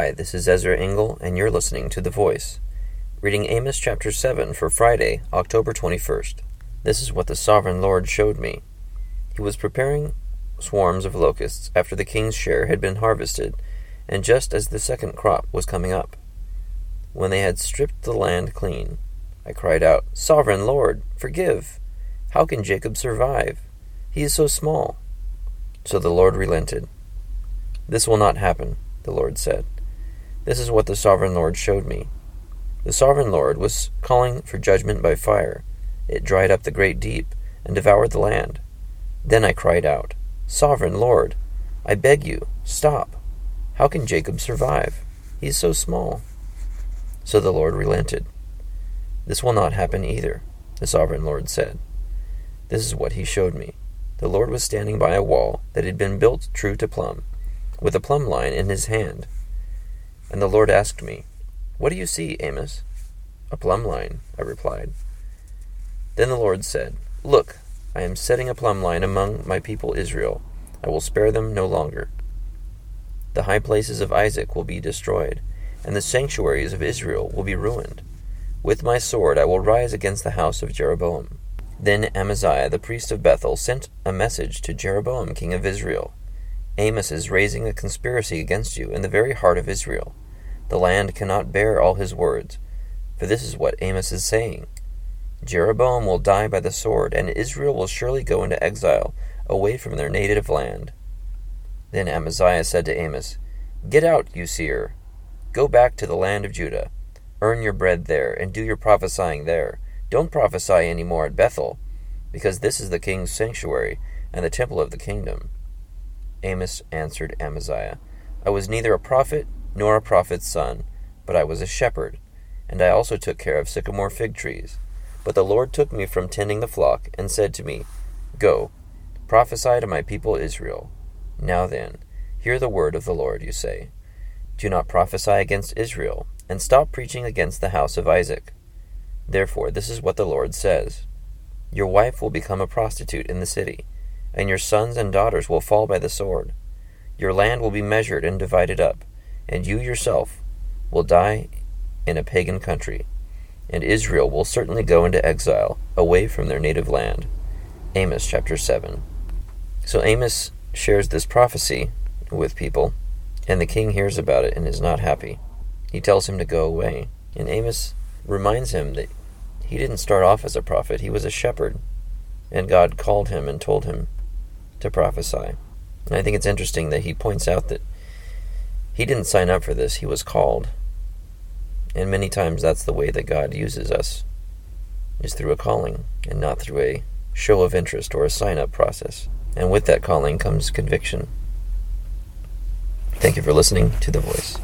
Hi, this is Ezra Engel, and you're listening to The Voice, reading Amos chapter 7 for Friday, October 21st. This is what the sovereign Lord showed me. He was preparing swarms of locusts after the king's share had been harvested, and just as the second crop was coming up. When they had stripped the land clean, I cried out, Sovereign Lord, forgive! How can Jacob survive? He is so small. So the Lord relented. This will not happen, the Lord said. This is what the sovereign Lord showed me. The sovereign Lord was calling for judgment by fire. It dried up the great deep and devoured the land. Then I cried out, Sovereign Lord, I beg you, stop. How can Jacob survive? He is so small. So the Lord relented. This will not happen either, the sovereign Lord said. This is what he showed me. The Lord was standing by a wall that had been built true to plumb with a plumb line in his hand. And the Lord asked me, What do you see, Amos? A plumb line, I replied. Then the Lord said, Look, I am setting a plumb line among my people Israel. I will spare them no longer. The high places of Isaac will be destroyed, and the sanctuaries of Israel will be ruined. With my sword I will rise against the house of Jeroboam. Then Amaziah the priest of Bethel sent a message to Jeroboam king of Israel Amos is raising a conspiracy against you in the very heart of Israel. The land cannot bear all his words, for this is what Amos is saying Jeroboam will die by the sword, and Israel will surely go into exile away from their native land. Then Amaziah said to Amos, Get out, you seer. Go back to the land of Judah. Earn your bread there, and do your prophesying there. Don't prophesy any more at Bethel, because this is the king's sanctuary and the temple of the kingdom. Amos answered Amaziah, I was neither a prophet nor a prophet's son, but I was a shepherd, and I also took care of sycamore fig trees. But the Lord took me from tending the flock, and said to me, Go, prophesy to my people Israel. Now then, hear the word of the Lord, you say. Do not prophesy against Israel, and stop preaching against the house of Isaac. Therefore, this is what the Lord says Your wife will become a prostitute in the city and your sons and daughters will fall by the sword. Your land will be measured and divided up, and you yourself will die in a pagan country, and Israel will certainly go into exile away from their native land. Amos chapter 7. So Amos shares this prophecy with people, and the king hears about it and is not happy. He tells him to go away, and Amos reminds him that he didn't start off as a prophet, he was a shepherd, and God called him and told him to prophesy. And I think it's interesting that he points out that he didn't sign up for this, he was called. And many times that's the way that God uses us, is through a calling and not through a show of interest or a sign up process. And with that calling comes conviction. Thank you for listening to The Voice.